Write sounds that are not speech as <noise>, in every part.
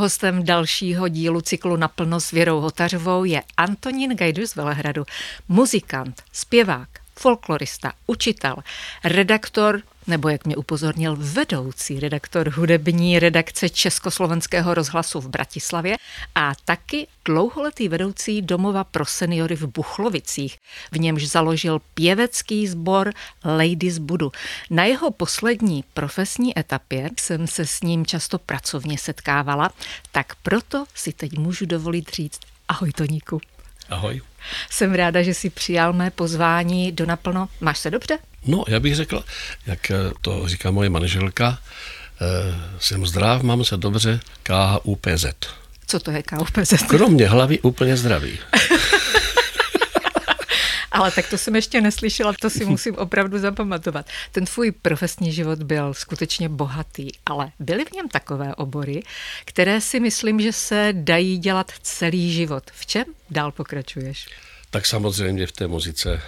Hostem dalšího dílu cyklu Naplno s Věrou Hotařovou je Antonín Gajdu z Velehradu, muzikant, zpěvák, folklorista, učitel, redaktor nebo jak mě upozornil vedoucí redaktor hudební redakce Československého rozhlasu v Bratislavě a taky dlouholetý vedoucí domova pro seniory v Buchlovicích, v němž založil pěvecký sbor Ladies Budu. Na jeho poslední profesní etapě jsem se s ním často pracovně setkávala, tak proto si teď můžu dovolit říct ahoj Toníku. Ahoj. Jsem ráda, že jsi přijal mé pozvání do naplno. Máš se dobře? No, já bych řekl, jak to říká moje manželka, eh, jsem zdrav, mám se dobře, KUPZ. Co to je KUPZ? Kromě hlavy úplně zdravý. <laughs> Ale tak to jsem ještě neslyšela, to si <laughs> musím opravdu zapamatovat. Ten tvůj profesní život byl skutečně bohatý, ale byly v něm takové obory, které si myslím, že se dají dělat celý život. V čem dál pokračuješ? Tak samozřejmě v té muzice,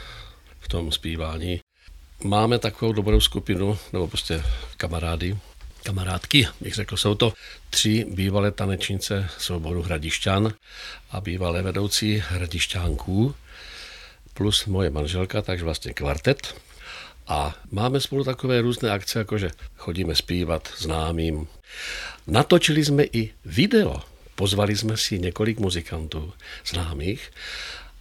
v tom zpívání. Máme takovou dobrou skupinu, nebo prostě kamarády, kamarádky, bych řekl, jsou to tři bývalé tanečnice souboru Hradišťan a bývalé vedoucí Hradišťánků plus moje manželka, takže vlastně kvartet. A máme spolu takové různé akce, jako že chodíme zpívat známým. Natočili jsme i video. Pozvali jsme si několik muzikantů známých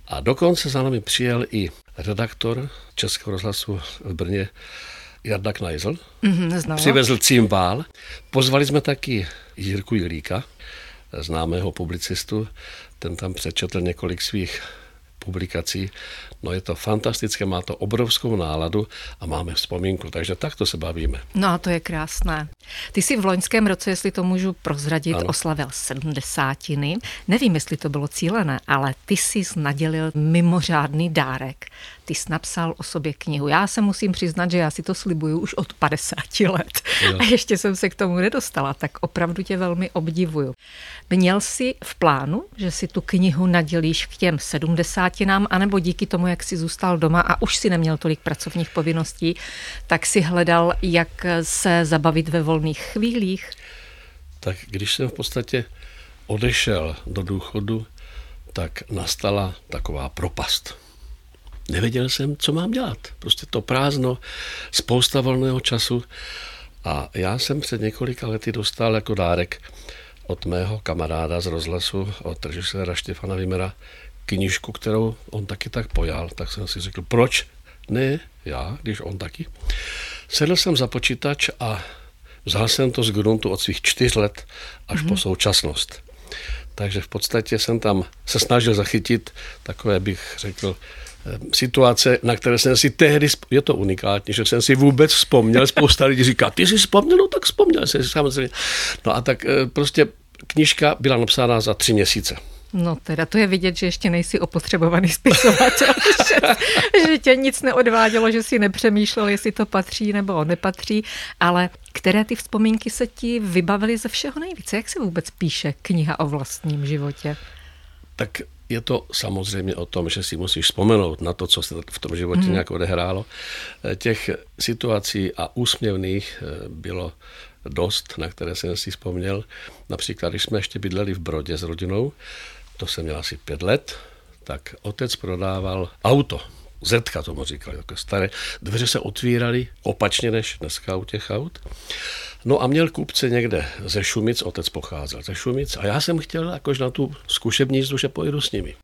a dokonce za námi přijel i redaktor Českého rozhlasu v Brně Jarda Knajzl. Mm-hmm, Přivezl cymbál. Pozvali jsme taky Jirku Jilíka, známého publicistu. Ten tam přečetl několik svých publikací. No je to fantastické, má to obrovskou náladu a máme vzpomínku, takže takto se bavíme. No a to je krásné. Ty jsi v loňském roce, jestli to můžu prozradit, ano. oslavil sedmdesátiny. Nevím, jestli to bylo cílené, ale ty jsi nadělil mimořádný dárek ty jsi napsal o sobě knihu. Já se musím přiznat, že já si to slibuju už od 50 let jo. a ještě jsem se k tomu nedostala, tak opravdu tě velmi obdivuju. Měl jsi v plánu, že si tu knihu nadělíš k těm sedmdesátinám, anebo díky tomu, jak jsi zůstal doma a už si neměl tolik pracovních povinností, tak si hledal, jak se zabavit ve volných chvílích? Tak když jsem v podstatě odešel do důchodu, tak nastala taková propast nevěděl jsem, co mám dělat. Prostě to prázdno, spousta volného času. A já jsem před několika lety dostal jako dárek od mého kamaráda z rozhlasu, od režiséra Štefana Vimera, knižku, kterou on taky tak pojal. Tak jsem si řekl, proč ne já, když on taky. Sedl jsem za počítač a vzal jsem to z gruntu od svých čtyř let až mm-hmm. po mhm. současnost. Takže v podstatě jsem tam se snažil zachytit takové, bych řekl, situace, na které jsem si tehdy, je to unikátní, že jsem si vůbec vzpomněl, spousta lidí říká, ty jsi vzpomněl, no tak vzpomněl jsem si samozřejmě. No a tak eh, prostě knižka byla napsána za tři měsíce. No teda to je vidět, že ještě nejsi opotřebovaný spisovatel, <laughs> že, že tě nic neodvádělo, že si nepřemýšlel, jestli to patří nebo nepatří, ale které ty vzpomínky se ti vybavily ze všeho nejvíce? Jak se vůbec píše kniha o vlastním životě? Tak je to samozřejmě o tom, že si musíš vzpomenout na to, co se v tom životě hmm. nějak odehrálo. Eh, těch situací a úsměvných eh, bylo dost, na které jsem si vzpomněl. Například, když jsme ještě bydleli v Brodě s rodinou, to jsem měl asi pět let, tak otec prodával auto. Zetka tomu říkal, jako staré. Dveře se otvíraly opačně než dneska u těch aut. No a měl kupce někde ze Šumic, otec pocházel ze Šumic a já jsem chtěl jakož na tu zkušební jízdu, že pojedu s nimi.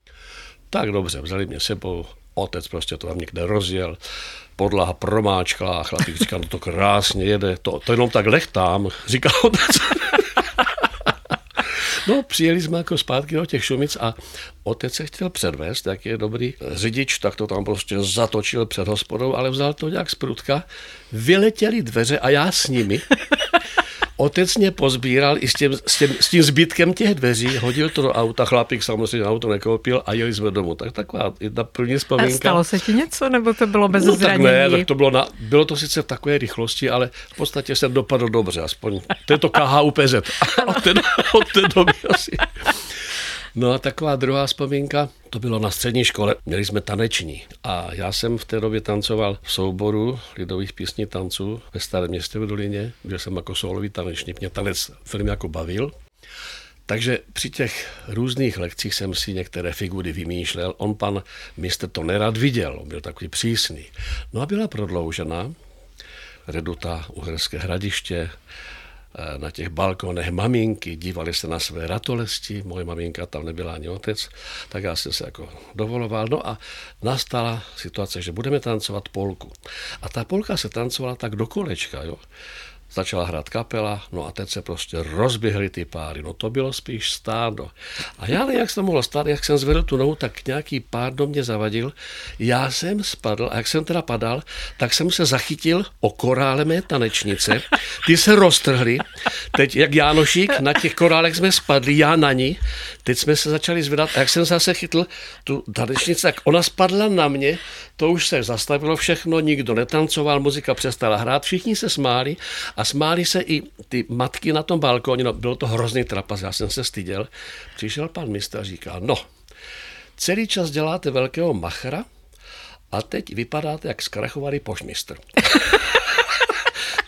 Tak dobře, vzali mě sebou, otec prostě to tam někde rozjel, podlaha promáčkla chlapík říkal, no to krásně jede, to, to jenom tak lechtám, říkal otec. <laughs> No, přijeli jsme jako zpátky do těch Šumic a otec se chtěl předvést, jak je dobrý řidič, tak to tam prostě zatočil před hospodou, ale vzal to nějak z prutka, vyletěli dveře a já s nimi. Otec mě pozbíral i s tím, s, tím, s tím zbytkem těch dveří, hodil to do auta, chlapík samozřejmě auto nekoupil a jeli jsme domů. Tak taková jedna první vzpomínka. A stalo se ti něco, nebo to bylo bez no, zranění? Tak ne, tak to bylo, na, bylo to sice v takové rychlosti, ale v podstatě jsem dopadl dobře, aspoň. To je to KHUPZ. <laughs> od, té, od té doby asi. No a taková druhá vzpomínka, to bylo na střední škole, měli jsme taneční a já jsem v té době tancoval v souboru lidových písní tanců ve Starém městě v Dolině, kde jsem jako solový tanečník, mě tanec velmi jako bavil. Takže při těch různých lekcích jsem si některé figury vymýšlel. On pan mistr to nerad viděl, on byl takový přísný. No a byla prodloužena reduta Uherské hradiště, na těch balkonech maminky dívali se na své ratolesti, moje maminka tam nebyla ani otec, tak já jsem se jako dovoloval. No a nastala situace, že budeme tancovat polku. A ta polka se tancovala tak do kolečka, jo začala hrát kapela, no a teď se prostě rozběhly ty páry, no to bylo spíš stádo. A já, jak jsem mohlo stát, jak jsem zvedl tu nohu, tak nějaký pár do mě zavadil, já jsem spadl a jak jsem teda padal, tak jsem se zachytil o korále mé tanečnice, ty se roztrhly, teď jak Jánošík, na těch korálech jsme spadli, já na ní, teď jsme se začali zvedat a jak jsem zase chytl tu tanečnici, tak ona spadla na mě, to už se zastavilo všechno, nikdo netancoval, muzika přestala hrát, všichni se smáli a smáli se i ty matky na tom balkóně, no bylo to hrozný trapas, já jsem se styděl. Přišel pan mistr a říká, no, celý čas děláte velkého machra a teď vypadáte jak zkrachovaný pošmistr. <laughs>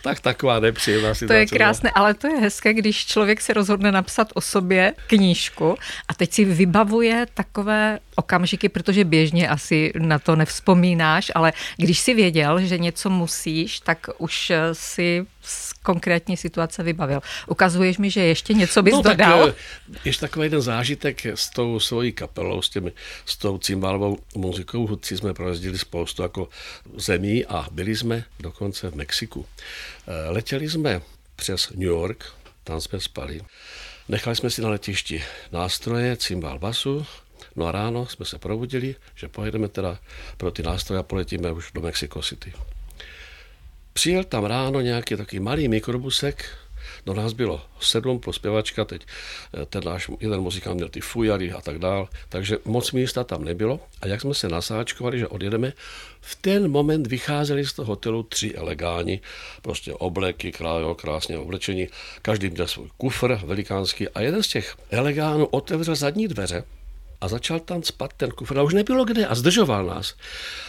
tak taková nepříjemná situace. To je krásné, ale to je hezké, když člověk se rozhodne napsat o sobě knížku a teď si vybavuje takové okamžiky, protože běžně asi na to nevzpomínáš, ale když si věděl, že něco musíš, tak už si konkrétní situace vybavil. Ukazuješ mi, že ještě něco bys no, dodal? Tak, eh, ještě takový jeden zážitek s tou svojí kapelou, s, těmi, s tou cymbalovou muzikou. Hudci jsme projezdili spoustu jako zemí a byli jsme dokonce v Mexiku. Eh, letěli jsme přes New York, tam jsme spali. Nechali jsme si na letišti nástroje, cymbal basu, No a ráno jsme se probudili, že pojedeme teda pro ty nástroje a poletíme už do Mexico City. Přijel tam ráno nějaký takový malý mikrobusek, do nás bylo sedm plus zpěvačka, teď eh, ten náš jeden muzikant měl ty fujary a tak dál, takže moc místa tam nebylo. A jak jsme se nasáčkovali, že odjedeme, v ten moment vycházeli z toho hotelu tři elegáni, prostě obleky, krásně oblečení, každý měl svůj kufr velikánský a jeden z těch elegánů otevřel zadní dveře a začal tam spat ten kufr a už nebylo kde a zdržoval nás.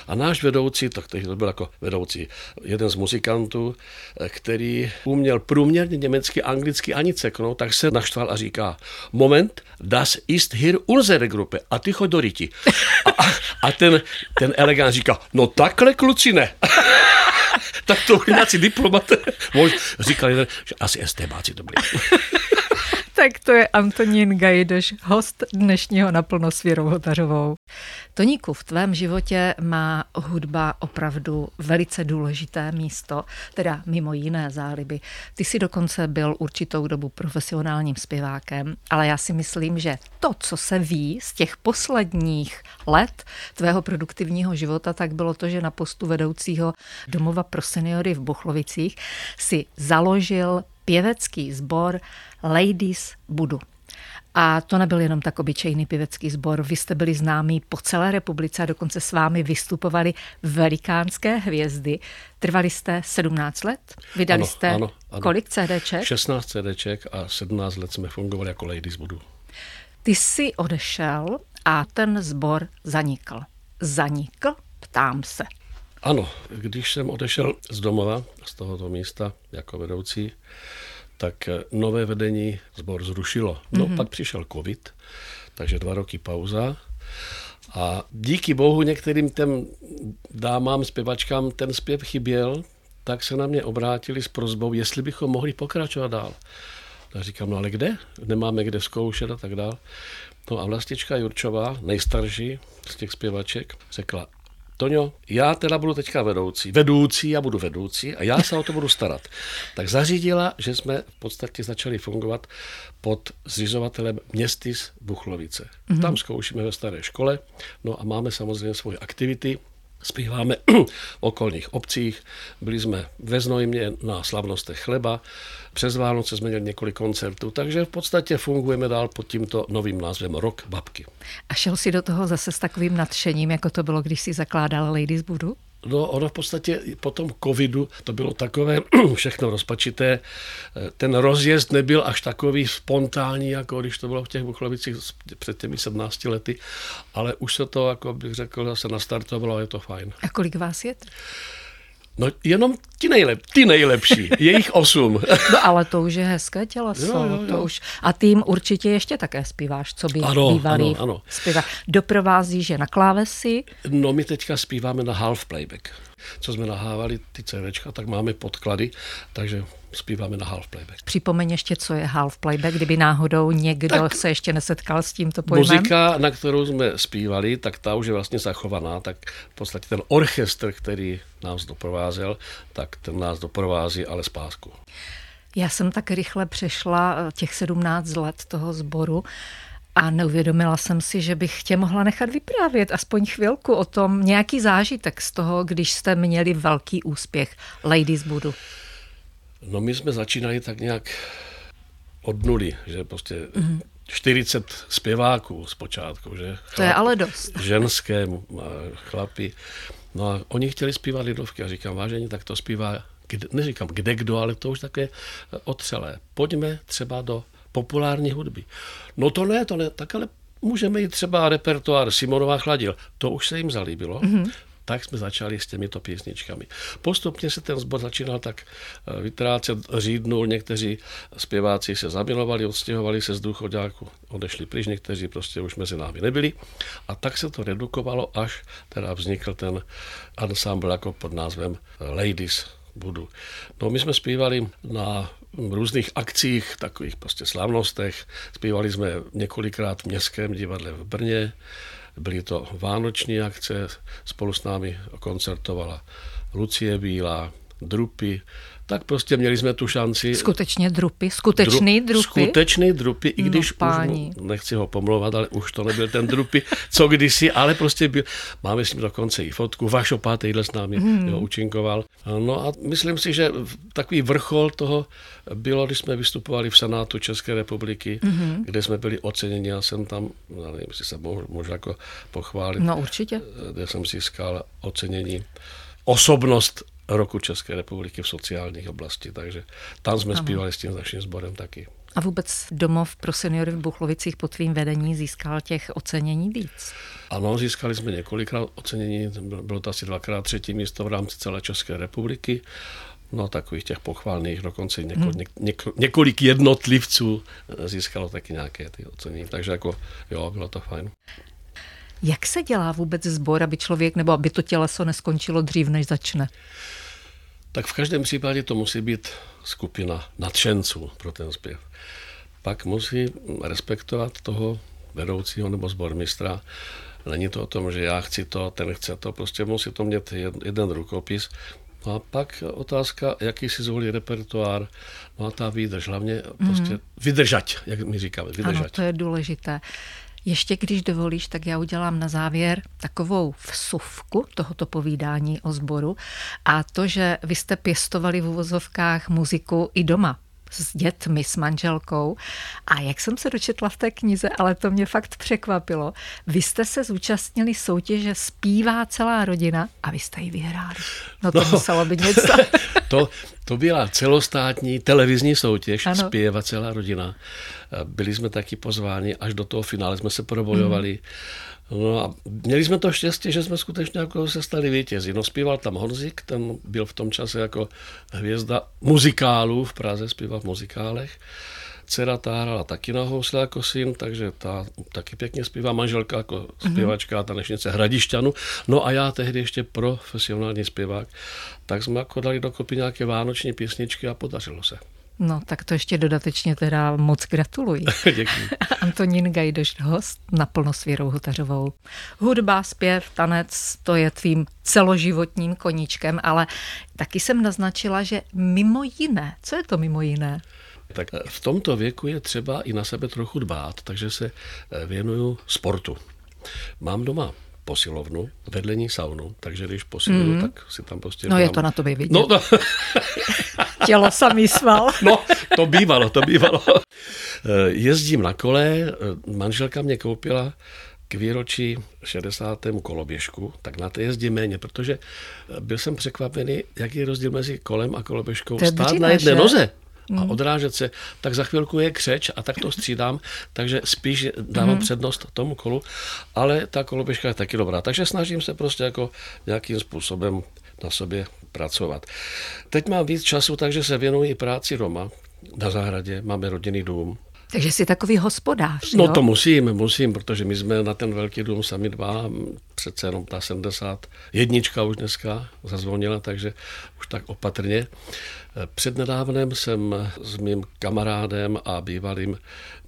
A náš vedoucí, tak to byl jako vedoucí, jeden z muzikantů, který uměl průměrně německy, anglicky ani ceknout, tak se naštval a říká, moment, das ist hier unsere Gruppe a ty choď do ryti. A, a ten, ten elegant říká, no takhle kluci ne. <laughs> tak to byli nějací diplomaté. <laughs> Říkali, že asi STBáci to byli. Tak to je Antonín Gajdoš, host dnešního naplno s Věrou Hotařovou. Toníku, v tvém životě má hudba opravdu velice důležité místo, teda mimo jiné záliby. Ty si dokonce byl určitou dobu profesionálním zpěvákem, ale já si myslím, že to, co se ví z těch posledních let tvého produktivního života, tak bylo to, že na postu vedoucího domova pro seniory v Buchlovicích si založil pěvecký sbor Ladies Budu. A to nebyl jenom tak obyčejný pěvecký sbor. Vy jste byli známí po celé republice a dokonce s vámi vystupovali velikánské hvězdy. Trvali jste 17 let? Vydali ano, jste ano, ano. kolik CDček? 16 CDček a 17 let jsme fungovali jako Ladies Budu. Ty jsi odešel a ten sbor zanikl. Zanikl? Ptám se. Ano, když jsem odešel z domova, z tohoto místa jako vedoucí, tak eh, nové vedení sbor zrušilo. No mm-hmm. pak přišel covid, takže dva roky pauza. A díky bohu některým těm dámám, zpěvačkám ten zpěv chyběl, tak se na mě obrátili s prozbou, jestli bychom mohli pokračovat dál. Tak říkám, no ale kde? Nemáme kde zkoušet a tak dál. No a vlastička Jurčová, nejstarší z těch zpěvaček, řekla, Toňo, já teda budu teďka vedoucí, vedoucí, já budu vedoucí a já se o to budu starat. Tak zařídila, že jsme v podstatě začali fungovat pod zřizovatelem Městys Buchlovice. Mm-hmm. Tam zkoušíme ve staré škole, no a máme samozřejmě svoje aktivity, Zpíváme <clears throat> v okolních obcích, byli jsme ve Znojmě na slavnostech chleba, přes Vánoce jsme měli několik koncertů, takže v podstatě fungujeme dál pod tímto novým názvem Rok babky. A šel si do toho zase s takovým nadšením, jako to bylo, když si zakládal Ladies Budu? No, ono v podstatě po tom covidu to bylo takové <clears throat> všechno rozpačité. Ten rozjezd nebyl až takový spontánní, jako když to bylo v těch Buchlovicích před těmi 17 lety, ale už se to, jako bych řekl, zase nastartovalo a je to fajn. A kolik vás je? No jenom ti nejlep, ty nejlepší, <laughs> je jich osm. No ale to už je hezké těleso. Jo, jo, jo. To už. A tým určitě ještě také zpíváš, co by ano, bývalý ano, ano. zpěvá. Doprovázíš je na klávesi? No my teďka zpíváme na half playback. Co jsme nahávali ty CVčka, tak máme podklady, takže zpíváme na half playback. Připomeň ještě, co je half playback, kdyby náhodou někdo tak se ještě nesetkal s tímto pojmem. Muzika, na kterou jsme zpívali, tak ta už je vlastně zachovaná, tak v podstatě ten orchestr, který nás doprovázel, tak ten nás doprovází ale z pásku. Já jsem tak rychle přešla eh, těch 17 let toho sboru a neuvědomila jsem si, že bych tě mohla nechat vyprávět aspoň chvilku o tom, nějaký zážitek z toho, když jste měli velký úspěch Ladies Budu. No my jsme začínali tak nějak od nuly, že prostě mm-hmm. 40 zpěváků zpočátku, že? Chlapi, to je ale dost. Ženské, chlapi. No a oni chtěli zpívat lidovky a říkám, vážení, tak to zpívá, kde, neříkám kde kdo, ale to už také otřelé. Pojďme třeba do populární hudby. No to ne, to ne, tak ale můžeme jít třeba repertoár Simonová chladil. To už se jim zalíbilo. Mm-hmm tak jsme začali s těmito písničkami. Postupně se ten sbor začínal tak eh, vytrácet, řídnul, někteří zpěváci se zamilovali, odstěhovali se z důchodáku, odešli pryč, někteří prostě už mezi námi nebyli. A tak se to redukovalo, až teda vznikl ten ansámbl jako pod názvem Ladies Budu. No my jsme zpívali na různých akcích, takových prostě slavnostech. Zpívali jsme několikrát v Městském divadle v Brně, Byly to vánoční akce, spolu s námi koncertovala Lucie Bílá, Drupy, tak prostě měli jsme tu šanci. Skutečně drupy, skutečný Dru, drupy. Skutečný drupy, i no, když no, už, mu, nechci ho pomlouvat, ale už to nebyl ten drupy, co kdysi, ale prostě byl, máme s ním dokonce i fotku, Vašo Pátejle s námi hmm. jo, účinkoval. No a myslím si, že takový vrchol toho bylo, když jsme vystupovali v Senátu České republiky, hmm. kde jsme byli oceněni, já jsem tam, nevím, jestli se mohu, můžu jako pochválit. No určitě. Kde jsem získal ocenění osobnost roku České republiky v sociálních oblasti, takže tam jsme ano. zpívali s tím naším sborem taky. A vůbec domov pro seniory v Buchlovicích pod tvým vedení získal těch ocenění víc? Ano, získali jsme několikrát ocenění, bylo to asi dvakrát třetí místo v rámci celé České republiky. No takových těch pochválných, dokonce něko, hmm. něko, několik jednotlivců získalo taky nějaké ty ocenění, takže jako jo, bylo to fajn. Jak se dělá vůbec sbor, aby člověk nebo aby to těleso neskončilo dřív, než začne? Tak v každém případě to musí být skupina nadšenců pro ten zpěv. Pak musí respektovat toho vedoucího nebo sbormistra. Není to o tom, že já chci to, ten chce to, prostě musí to mít jeden rukopis. No a pak otázka, jaký si zvolí repertoár, no a ta výdrž, hlavně prostě mm. vydržať, jak my říkáme, vydržať. Ano, to je důležité. Ještě když dovolíš, tak já udělám na závěr takovou vsuvku tohoto povídání o sboru a to, že vy jste pěstovali v uvozovkách muziku i doma s dětmi, s manželkou. A jak jsem se dočetla v té knize, ale to mě fakt překvapilo, vy jste se zúčastnili soutěže Spívá celá rodina a vy jste ji vyhráli. No to no, muselo být něco. <laughs> to, to byla celostátní televizní soutěž ano. Zpěva celá rodina. Byli jsme taky pozváni, až do toho finále jsme se probojovali. Mm. No a měli jsme to štěstí, že jsme skutečně jako se stali vítězi. No zpíval tam Honzik, ten byl v tom čase jako hvězda muzikálů v Praze, zpíval v muzikálech. Dcera ta hrála taky na housle jako syn, takže ta taky pěkně zpívá. Manželka jako mhm. zpěvačka, tanečnice Hradišťanu. No a já tehdy ještě profesionální zpěvák. Tak jsme jako dali dokopy nějaké vánoční písničky a podařilo se. No, tak to ještě dodatečně teda moc gratuluji. <laughs> Děkuji. <laughs> Antonín Gajdoš, host naplno s Věrou Hotařovou. Hudba, zpěv, tanec, to je tvým celoživotním koníčkem, ale taky jsem naznačila, že mimo jiné, co je to mimo jiné? Tak v tomto věku je třeba i na sebe trochu dbát, takže se eh, věnuju sportu. Mám doma posilovnu, vedlení saunu, takže když posiluju, mm. tak si tam prostě... No dám... je to na tobě vidět. No, no. <laughs> Tělo samý sval. <laughs> no, to bývalo, to bývalo. Eh, jezdím na kole, eh, manželka mě koupila k výročí 60. koloběžku, tak na to jezdím méně, protože eh, byl jsem překvapený, jaký je rozdíl mezi kolem a koloběžkou. Stát na jedné noze a hmm. odrážet se, tak za chvilku je křeč a tak to střídám, takže spíš dávám mm. přednost tomu kolu, ale ta koloběžka je taky dobrá. Takže snažím se prostě jako nějakým způsobem na sobě pracovat. Teď mám víc času, takže se věnuji práci doma, na zahradě, máme rodinný dům, takže jsi takový hospodář, No jo? to musím, musím, protože my jsme na ten velký dům sami dva, přece jenom ta 70, jednička už dneska zazvonila, takže už tak opatrně. Přednedávnem jsem s mým kamarádem a bývalým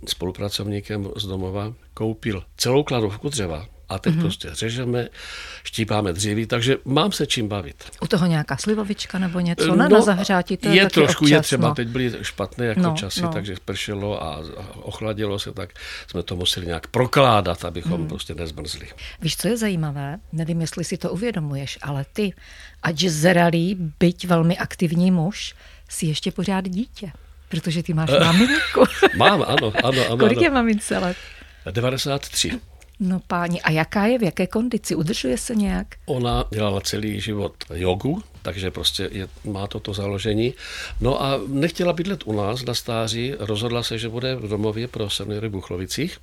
spolupracovníkem z domova koupil celou kladovku dřeva a teď mm-hmm. prostě řežeme, štípáme dříví, takže mám se čím bavit. U toho nějaká slivovička nebo něco? Ne, no, na zahřátí to je, je trošku, občas, je třeba, no. teď byly špatné jako No, časy, no. takže pršelo a ochladilo se, tak jsme to museli nějak prokládat, abychom hmm. prostě nezmrzli. Víš, co je zajímavé? Nevím, jestli si to uvědomuješ, ale ty, ať zralý, byť velmi aktivní muž, si ještě pořád dítě. Protože ty máš <laughs> maminku. Mám, ano, ano, ano. Kolik ano. je mamince let? 93. No páni, a jaká je, v jaké kondici? Udržuje se nějak? Ona dělala celý život jogu, takže prostě je, má toto založení. No a nechtěla bydlet u nás na stáří, rozhodla se, že bude v domově pro seniory v Buchlovicích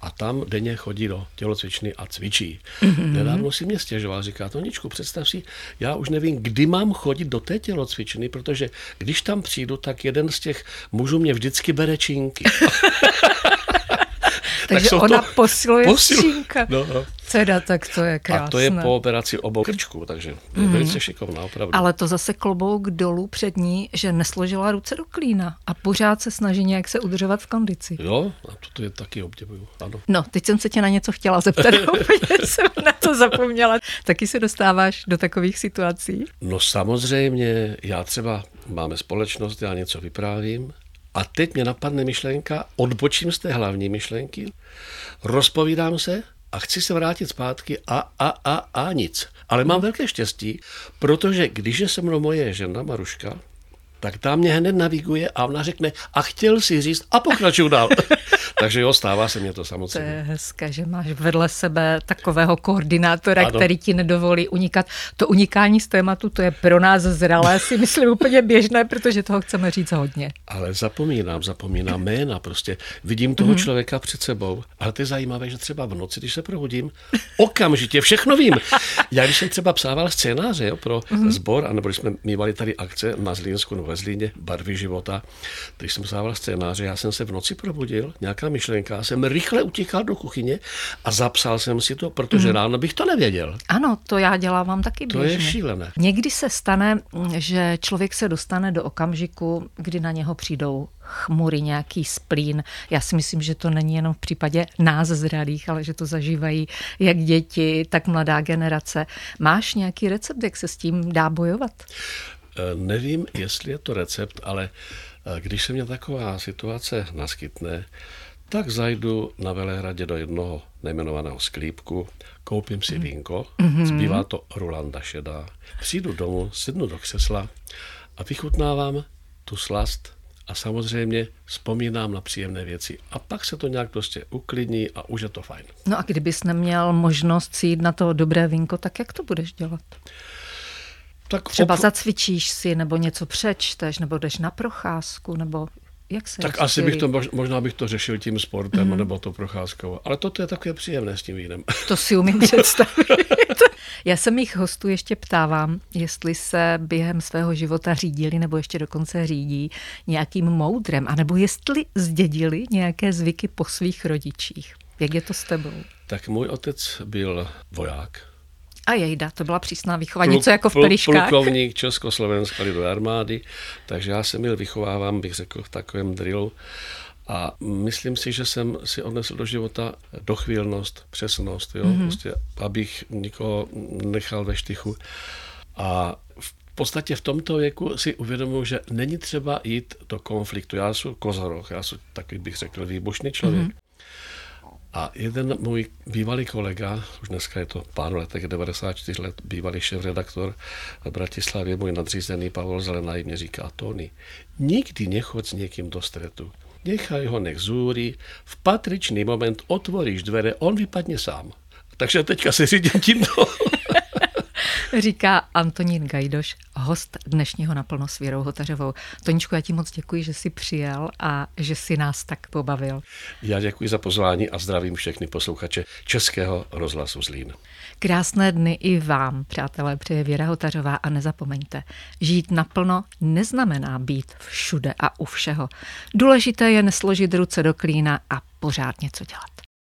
a tam denně chodí do tělocvičny a cvičí. Mm-hmm. Nedávno si mě stěžoval, říká, Toničku, představ si, já už nevím, kdy mám chodit do té tělocvičny, protože když tam přijdu, tak jeden z těch mužů mě vždycky bere činky. <laughs> Takže jsou ona to- posiluje Posil-. No, no. Ceda, tak to je krásné. A to je po operaci obou krčků, takže je mm-hmm. velice šikovná, opravdu. Ale to zase klobouk dolů před ní, že nesložila ruce do klína a pořád se snaží nějak se udržovat v kondici. Jo, a to je taky obdivuju, ano. No, teď jsem se tě na něco chtěla zeptat, <laughs> <laughs> úplně jsem na to zapomněla. Taky se dostáváš do takových situací? No samozřejmě, já třeba máme společnost, já něco vyprávím a teď mě napadne myšlenka, odbočím z té hlavní myšlenky, rozpovídám se a chci se vrátit zpátky a, a, a, a nic. Ale mám velké štěstí, protože když je se mnou moje žena Maruška, tak ta mě hned naviguje a ona řekne, a chtěl si říct, a pokračuju dál. <laughs> Takže jo, stává se mě to To samozřejmě. je hezké, že máš vedle sebe takového koordinátora, Ano. který ti nedovolí unikat. To unikání z tématu, to je pro nás zralé, si myslím úplně běžné, protože toho chceme říct hodně. Ale zapomínám, zapomínám jména, prostě vidím toho mm-hmm. člověka před sebou, ale to je zajímavé, že třeba v noci, když se probudím, okamžitě všechno vím. Já když jsem třeba psával scénáře jo, pro mm-hmm. sbor, anebo když jsme mývali tady akce na Zlínsku, no ve Zlíně, barvy života, když jsem psával scénáře, já jsem se v noci probudil, nějaká myšlenka, já jsem rychle utíkal do kuchyně a zapsal jsem si to, protože mm-hmm. ráno bych to nevěděl. Ano, to já dělávám taky To běžně. je šílené. Někdy se stane, že člověk se dostane do okamžiku, kdy na něho přijdou chmury, nějaký splín. Já si myslím, že to není jenom v případě nás zralých, ale že to zažívají jak děti, tak mladá generace. Máš nějaký recept, jak se s tím dá bojovat? Eh, Nevím, jestli je to recept, ale eh, když se mě taková situace naskytne, tak zajdu na Velehradě do jednoho nejmenovaného sklípku, koupím si vínko, mm-hmm. zbývá to Rulanda šedá, přijdu domů, sednu do křesla a vychutnávám tu slast a samozřejmě vzpomínám na příjemné věci. A pak se to nějak prostě uklidní a už je to fajn. No a kdybys neměl možnost si jít na to dobré vínko, tak jak to budeš dělat? Tak Třeba op- zacvičíš si, nebo něco přečteš, nebo jdeš na procházku, nebo jak se tak asi bych to, mož- možná bych to řešil tím sportem mm-hmm. nebo to procházkou. Ale toto je takové příjemné s tím vínem. <laughs> To si umím představit. Já se mých hostů ještě ptávám, jestli se během svého života řídili nebo ještě dokonce řídí nějakým moudrem, anebo jestli zdědili nějaké zvyky po svých rodičích. Jak je to s tebou? Tak můj otec byl voják. A jejda, to byla přísná výchova, něco jako v Peliškách. Plukovník Československa do armády, takže já jsem byl vychovávám, bych řekl, v takovém drillu. A myslím si, že jsem si odnesl do života dochvílnost, přesnost, jo? Mm-hmm. Prostě, abych nikoho nechal ve štychu. A v podstatě v tomto věku si uvědomuji, že není třeba jít do konfliktu. Já jsem kozoroch, já jsem taky bych řekl výbušný člověk. Mm-hmm. A jeden můj bývalý kolega, už dneska je to pár letech, 94 let, bývalý šéf-redaktor v Bratislavě, můj nadřízený Pavel Zelenaj, mě říká, Tony, nikdy nechoď s někým do stretu. Nechaj ho, nech zúri, v patričný moment otvoríš dvere, on vypadne sám. Takže teďka se řídím tímto. Říká Antonín Gajdoš, host dnešního naplno s Věrou Hotařovou. Toničku, já ti moc děkuji, že jsi přijel a že si nás tak pobavil. Já děkuji za pozvání a zdravím všechny posluchače Českého rozhlasu Zlín. Krásné dny i vám, přátelé, přeje Věra Hotařová a nezapomeňte, žít naplno neznamená být všude a u všeho. Důležité je nesložit ruce do klína a pořád něco dělat.